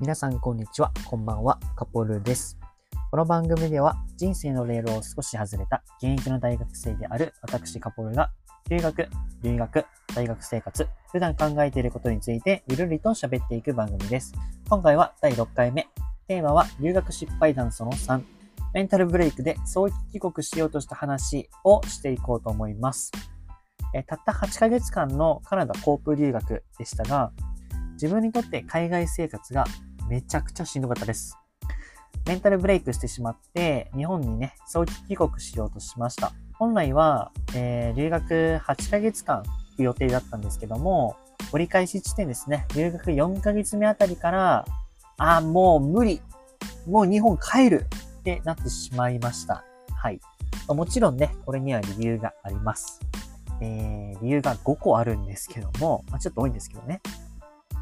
皆さんこんにちは、こんばんは、カポルです。この番組では人生のレールを少し外れた現役の大学生である私カポルが留学、留学、大学生活、普段考えていることについてゆるりと喋っていく番組です。今回は第6回目。テーマは留学失敗談その3。メンタルブレイクで早期帰国しようとした話をしていこうと思います。えたった8ヶ月間のカナダコープ留学でしたが、自分にとって海外生活がめちゃくちゃしんどかったです。メンタルブレイクしてしまって、日本にね、早期帰国しようとしました。本来は、えー留学8ヶ月間行く予定だったんですけども、折り返し地点ですね、留学4ヶ月目あたりから、あ、もう無理もう日本帰るってなってしまいました。はい。もちろんね、これには理由があります。えー、理由が5個あるんですけども、まあ、ちょっと多いんですけどね。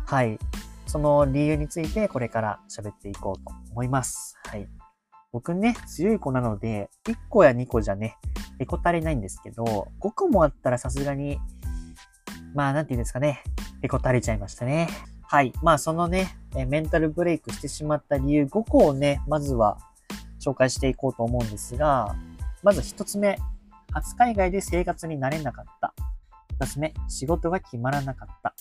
はい。その理由についてこれから喋っていこうと思います。はい。僕ね、強い子なので、1個や2個じゃね、へこたれないんですけど、5個もあったらさすがに、まあ、なんて言うんですかね、へこたれちゃいましたね。はい。まあ、そのね、メンタルブレイクしてしまった理由5個をね、まずは紹介していこうと思うんですが、まず1つ目、初海外で生活になれなかった。2つ目、仕事が決まらなかった。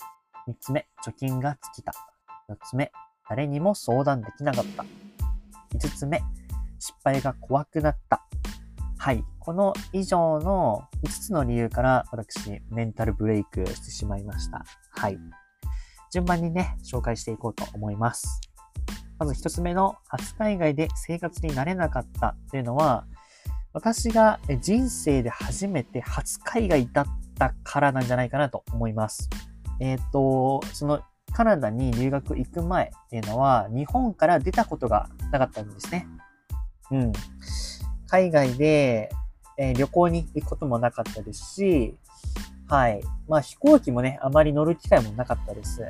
3つ目、貯金が尽きた。4つ目、誰にも相談できなかった。5つ目、失敗が怖くなった。はい。この以上の5つの理由から私、メンタルブレイクしてしまいました。はい。順番にね、紹介していこうと思います。まず1つ目の初海外で生活になれなかったというのは、私が人生で初めて初海外だったからなんじゃないかなと思います。えっ、と、そのカナダに留学行く前っていうのは、日本から出たことがなかったんですね。うん。海外で、えー旅行に行くこともなかったですし、はい。まあ飛行機もね、あまり乗る機会もなかったです。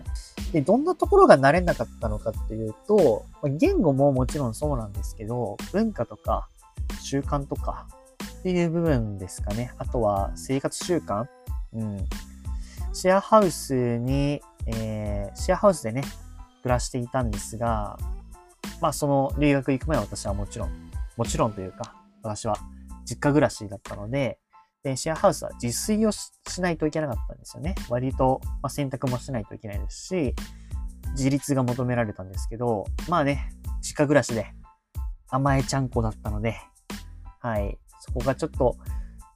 で、どんなところが慣れなかったのかっていうと、ま言語ももちろんそうなんですけど、文化とか習慣とかっていう部分ですかね。あとは生活習慣うん。シェアハウスに、えーシェアハウスでね、暮らしていたんですが、まあその留学行く前は私はもちろん、もちろんというか、私は実家暮らしだったので、でシェアハウスは自炊をしないといけなかったんですよね。割と、まあ、洗濯もしないといけないですし、自立が求められたんですけど、まあね、実家暮らしで甘えちゃんこだったので、はい、そこがちょっと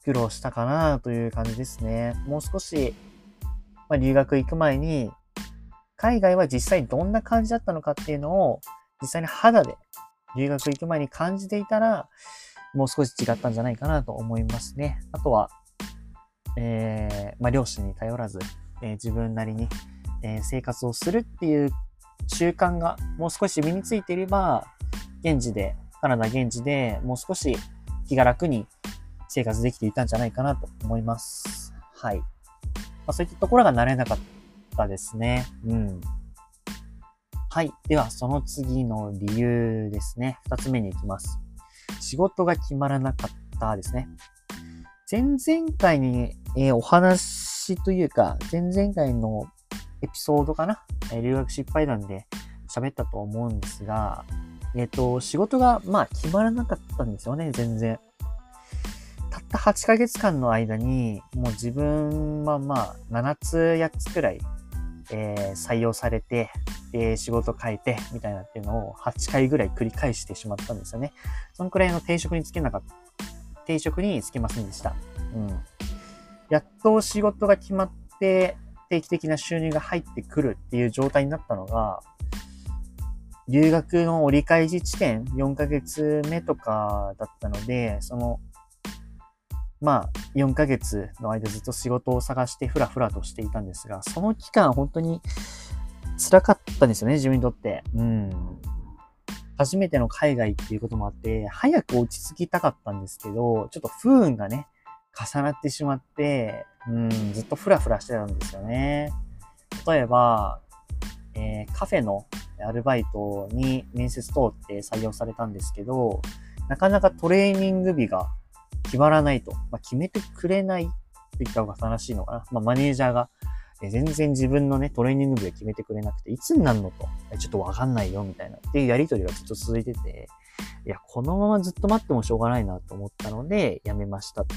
苦労したかなという感じですね。もう少し、まあ、留学行く前に、海外は実際どんな感じだったのかっていうのを、実際に肌で留学行く前に感じていたら、もう少し違ったんじゃないかなと思いますね。あとは、えー、まあ、両親に頼らず、えー自分なりに、えー生活をするっていう習慣がもう少し身についていれば、現地で、カナダ現地でもう少し気が楽に生活できていたんじゃないかなと思います。はい。まあ、そういったところが慣れなかったですね。うん。はい。では、その次の理由ですね。二つ目に行きます。仕事が決まらなかったですね。前々回に、えーお話というか、前々回のエピソードかな、え留学失敗談で喋ったと思うんですが、えっ、と、仕事が、まあ、決まらなかったんですよね、全然。8ヶ月間の間に、もう自分はまあ、7つ、8つくらい、えー採用されて、で、仕事変えて、みたいなっていうのを8回ぐらい繰り返してしまったんですよね。そのくらいの定職につけなかった、定職につけませんでした。うん。やっと仕事が決まって、定期的な収入が入ってくるっていう状態になったのが、留学の折り返し地点、4ヶ月目とかだったので、その、まあ、4ヶ月の間ずっと仕事を探してふらふらとしていたんですが、その期間本当に辛かったんですよね、自分にとって。うん。初めての海外っていうこともあって、早く落ち着きたかったんですけど、ちょっと不運がね、重なってしまって、うん、ずっとフラフラしてたんですよね。例えば、えーカフェのアルバイトに面接通って採用されたんですけど、なかなかトレーニング日が決まらないと。まあ、決めてくれないって言った方が正しいのかな。まあ、マネージャーがえ全然自分のね、トレーニング日を決めてくれなくて、いつになるのと、えちょっとわかんないよ、みたいな、っていうやりとりがずっと続いてて、いや、このままずっと待ってもしょうがないなと思ったので、やめましたと。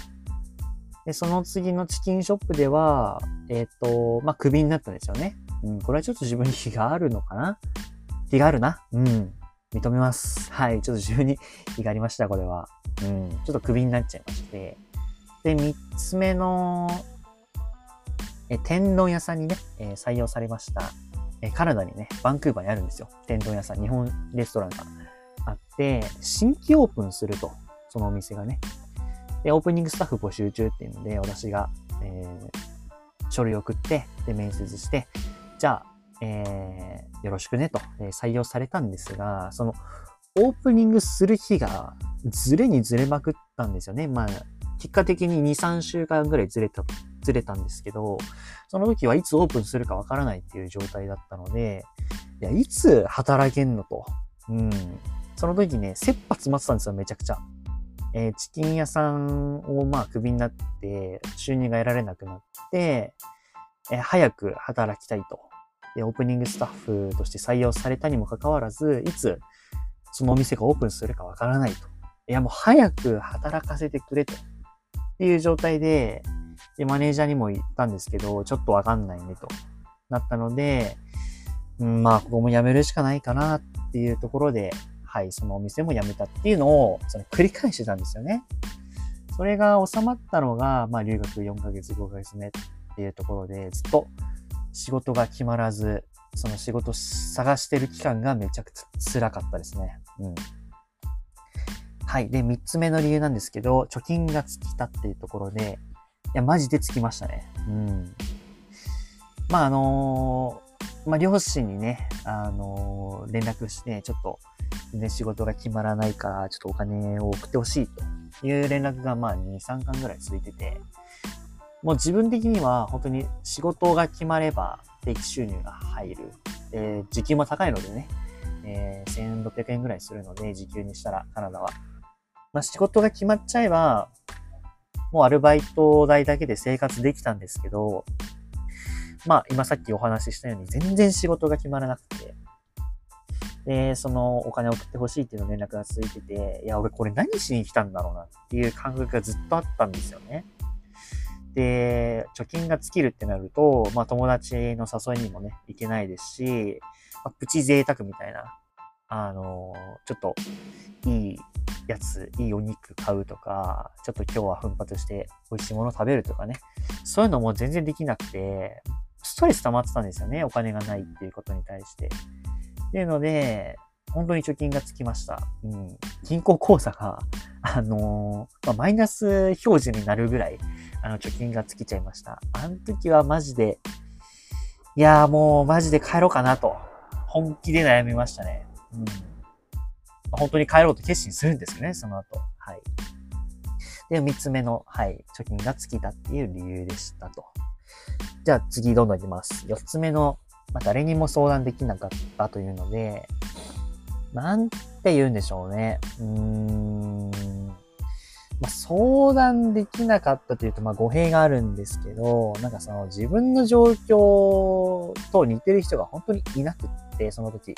で、その次のチキンショップでは、えっ、と、まあ、クビになったんですよね。うん、これはちょっと自分に非があるのかな非があるな。うん。認めます。はい。ちょっと自分に非がありました、これは。うん。ちょっとクビになっちゃいまして。で、三つ目の、え、天丼屋さんにね、え、採用されました。え、カナダにね、バンクーバーにあるんですよ。天丼屋さん、日本レストランがあって、新規オープンすると。そのお店がね。で、オープニングスタッフ募集中っていうので、私が、えー、書類送って、で、面接して、じゃあ、えー、よろしくねと、えー、採用されたんですが、その、オープニングする日がずれにずれまくったんですよね。まあ、結果的に2、3週間ぐらいずれた、ずれたんですけど、その時はいつオープンするかわからないっていう状態だったので、いや、いつ働けんのと。うん。その時ね、切羽詰まってたんですよ、めちゃくちゃ。えー、チキン屋さんをまあクビになって、収入が得られなくなって、えー、早く働きたいと。で、オープニングスタッフとして採用されたにもかかわらず、いつそのお店がオープンするかわからないと。いや、もう早く働かせてくれと。っていう状態で、で、マネージャーにも言ったんですけど、ちょっとわかんないねと。なったので、うん、まあ、ここも辞めるしかないかなっていうところで、はい、そのお店も辞めたっていうのを、その繰り返してたんですよね。それが収まったのが、まあ、留学4ヶ月、5ヶ月目っていうところで、ずっと仕事が決まらず、その仕事探してる期間がめちゃくちゃ辛かったですね。うん。はい。で、3つ目の理由なんですけど、貯金が尽きたっていうところで、いや、マジで尽きましたね。うん。まあ、あのー、まあ、両親にね、あのー、連絡して、ちょっと、全然仕事が決まらないから、ちょっとお金を送ってほしいという連絡が、まあ、2、3巻ぐらい続いてて、もう自分的には本当に仕事が決まれば定期収入が入る。えー、時給も高いのでね、えー、1600円ぐらいするので、時給にしたら、カナダは。まあ、仕事が決まっちゃえば、もうアルバイト代だけで生活できたんですけど、まあ、今さっきお話ししたように、全然仕事が決まらなくて、で、そのお金送ってほしいっていうの連絡が続いてて、いや、俺これ何しに来たんだろうなっていう感覚がずっとあったんですよね。で、貯金が尽きるってなると、まあ友達の誘いにもね、行けないですし、まあ、プチ贅沢みたいな、あのちょっといいやつ、いいお肉買うとか、ちょっと今日は奮発して美味しいもの食べるとかね、そういうのも全然できなくて、ストレス溜まってたんですよね、お金がないっていうことに対して。っていうので、本当に貯金がつきました。うん。銀行口座が、あのー、まあ、マイナス表示になるぐらい、あの、貯金が尽きちゃいました。あの時はマジで、いやーもうマジで帰ろうかなと、本気で悩みましたね。うん。本当に帰ろうと決心するんですよね、その後。はい。で、三つ目の、はい、貯金が尽きたっていう理由でしたと。じゃあ次どんどんいきます。四つ目の、まあ、誰にも相談できなかったというので、なんて言うんでしょうね。うーん。まあ、相談できなかったというと、まあ、語弊があるんですけど、なんかその自分の状況と似てる人が本当にいなくって、その時。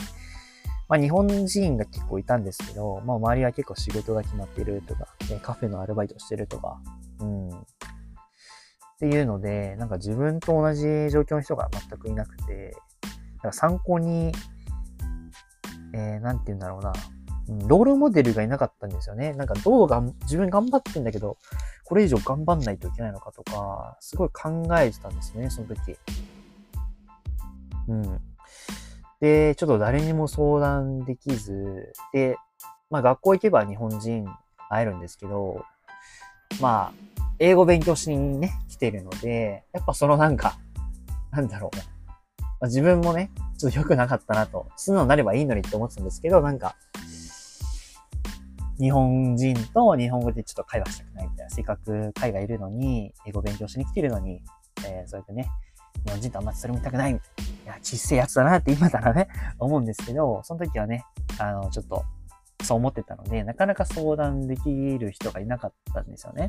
まあ、日本人が結構いたんですけど、まあ、周りは結構仕事が決まってるとか、カフェのアルバイトしてるとか、うん。っていうので、なんか自分と同じ状況の人が全くいなくて、なんか参考に、えー、なんて言うんだろうな。ロールモデルがいなかったんですよね。なんかどうが自分頑張ってんだけど、これ以上頑張んないといけないのかとか、すごい考えてたんですね、その時。うん。で、ちょっと誰にも相談できず、で、まあ学校行けば日本人会えるんですけど、まあ、英語勉強しにね、来てるので、やっぱそのなんか、なんだろう。まあ、自分もね、ちょっと良くなかったなと、素直になればいいのにって思ってたんですけど、なんか、日本人と日本語でちょっと会話したくないみたいな。せっかく海外いるのに、英語勉強しに来てるのに、えー、そうやってね、日本人とあんまりそれ見たくないみたいな。いや、小さいやつだなって今ならね、思うんですけど、その時はね、あの、ちょっと、そう思ってたので、なかなか相談できる人がいなかったんですよね。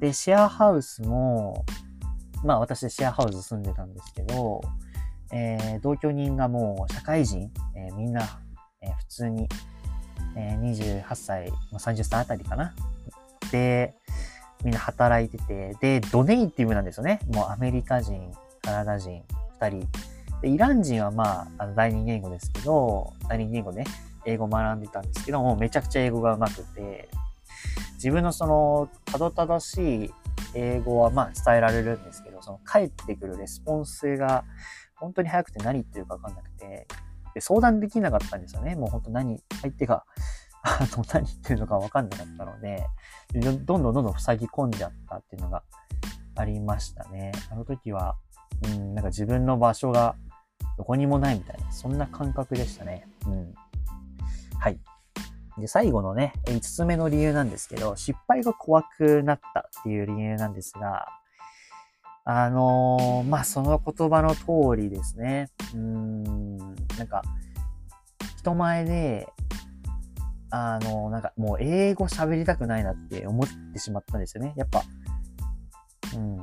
で、シェアハウスも、まあ私シェアハウス住んでたんですけど、えー、同居人がもう社会人、えー、みんな、えー、普通に、えー、28歳、まあ、30歳あたりかな。で、みんな働いてて、で、ドネイティブなんですよね。もうアメリカ人、カナダ人、2人。で、イラン人はまあ、あの第二言語ですけど、第二言語ね、英語学んでたんですけどもう、めちゃくちゃ英語が上手くて、自分のその、たどたどしい英語はまあ伝えられるんですけど、その返ってくるレスポンスが本当に早くて何言ってるかわかんなくて、で、相談できなかったんですよね。もう本当何、相手が、あの、何言ってるのかわかんなかったので、どんどんどんどん塞ぎ込んじゃったっていうのがありましたね。あの時は、うん、なんか自分の場所がどこにもないみたいな、そんな感覚でしたね。うん。はい。で、最後のね、5つ目の理由なんですけど、失敗が怖くなったっていう理由なんですが、あのー、まあ、その言葉の通りですね。うん、なんか、人前で、あのー、なんかもう英語喋りたくないなって思ってしまったんですよね。やっぱ、うん、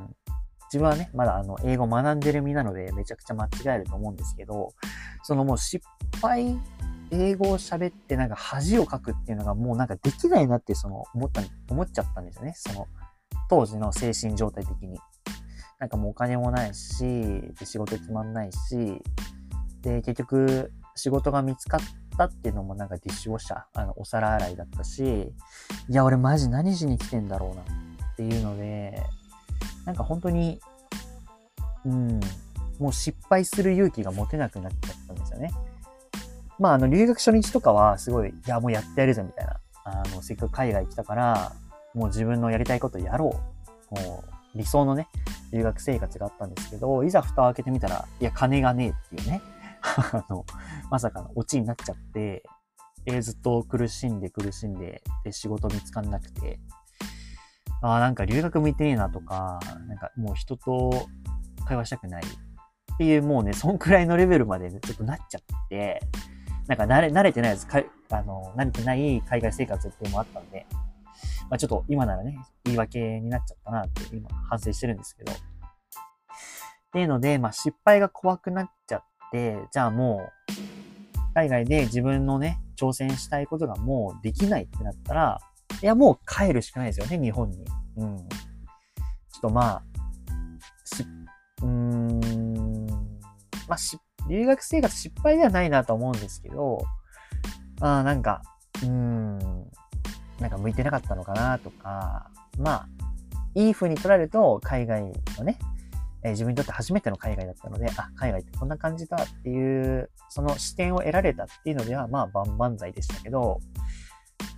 自分はね、まだあの、英語学んでる身なので、めちゃくちゃ間違えると思うんですけど、そのもう失敗、英語を喋ってなんか恥をかくっていうのがもうなんかできないなってその思った、思っちゃったんですよね。その当時の精神状態的に。なんかもうお金もないし、で仕事決まんないし、で、結局仕事が見つかったっていうのもなんかディッシュウォッシャー、あの、お皿洗いだったし、いや、俺マジ何しに来てんだろうなっていうので、なんか本当に、うん、もう失敗する勇気が持てなくなっちゃったんですよね。まあ、あの、留学初日とかはすごい、いや、もうやってやるぞみたいな。あの、せっかく海外来たから、もう自分のやりたいことやろう。もう、理想のね、留学生活があったんですけど、いざ蓋を開けてみたら、いや、金がねえっていうね。あの、まさかのオチになっちゃって、えー、ずっと苦しんで苦しんで、で、仕事見つかんなくて、ああ、なんか留学向いてねえなとか、なんかもう人と会話したくないっていう、もうね、そんくらいのレベルまで、ね、ちょっとなっちゃって、なんか慣れ、慣れてないです。かあの、慣れてない海外生活っていうのもあったんで、まあちょっと今ならね、言い訳になっちゃったなって今反省してるんですけど。っていうので、まあ失敗が怖くなっちゃって、じゃあもう、海外で自分のね、挑戦したいことがもうできないってなったら、いや、もう帰るしかないですよね、日本に。うん。ちょっとまあ、し、うーん、まあし、留学生活失敗ではないなと思うんですけど、あなんか、うーん、なんか向いてなかったのかなとか、まあ、いい風に取られると、海外のね、えー、自分にとって初めての海外だったので、あ、海外ってこんな感じだっていう、その視点を得られたっていうのでは、まあ、万々歳でしたけど、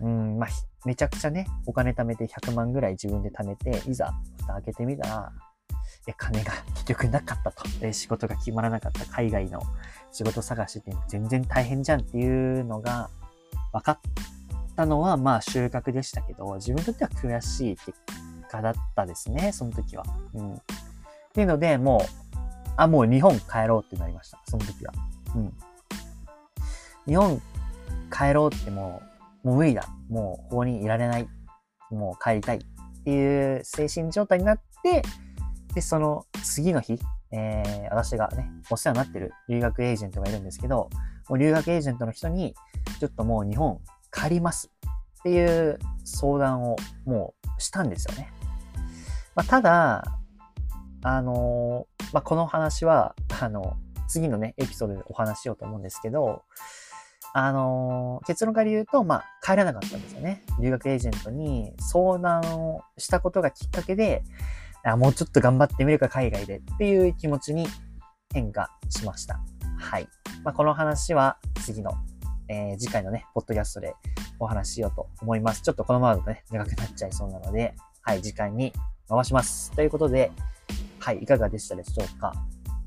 うん、まあ、めちゃくちゃね、お金貯めて100万ぐらい自分で貯めて、いざ、蓋開けてみたら、いや、金が 結局なかったと。で、仕事が決まらなかった海外の仕事探しって全然大変じゃんっていうのが分かったのは、まあ収穫でしたけど、自分にとっては悔しい結果だったですね、その時は。うん。っていうので、もう、あ、もう日本帰ろうってなりました、その時は。うん。日本帰ろうってもう、もう無理だ。もうここにいられない。もう帰りたいっていう精神状態になって、で、その次の日、えー、私がね、お世話になってる留学エージェントがいるんですけど、もう留学エージェントの人に、ちょっともう日本帰りますっていう相談をもうしたんですよね。まあ、ただ、あのー、まあ、この話は、あの、次のね、エピソードでお話ししようと思うんですけど、あのー、結論から言うと、まあ、帰らなかったんですよね。留学エージェントに相談をしたことがきっかけで、あもうちょっと頑張ってみるか、海外でっていう気持ちに変化しました。はい。まあ、この話は次の、えー、次回のね、ポッドキャストでお話ししようと思います。ちょっとこのままだとね、長くなっちゃいそうなので、はい、次回に回します。ということで、はい、いかがでしたでしょうか？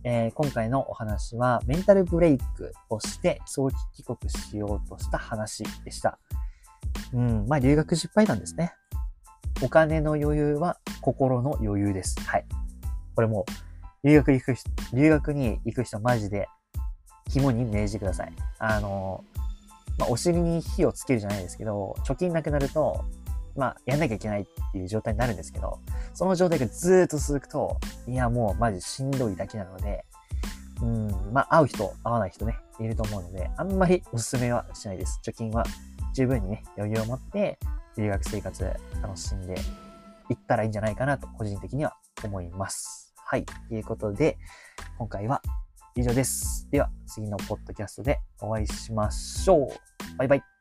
えー、今回のお話はメンタルブレイクをして早期帰国しようとした話でした。うん、まあ留学失敗なんですね。お金の余裕は心の余裕です。はい。これもう、留学行く、留学に行く人マジで肝に銘じてください。あの、まあ、お尻に火をつけるじゃないですけど、貯金なくなると、まあ、やんなきゃいけないっていう状態になるんですけど、その状態がずっと続くと、いや、もうマジしんどいだけなので、うん、まあ、会う人、会わない人ね、いると思うので、あんまりおすすめはしないです。貯金は十分にね、余裕を持って、留学生活楽しんでいったらいいんじゃないかなと、個人的には思います。はい。ということで、今回は以上です。では、次のポッドキャストでお会いしましょう。バイバイ。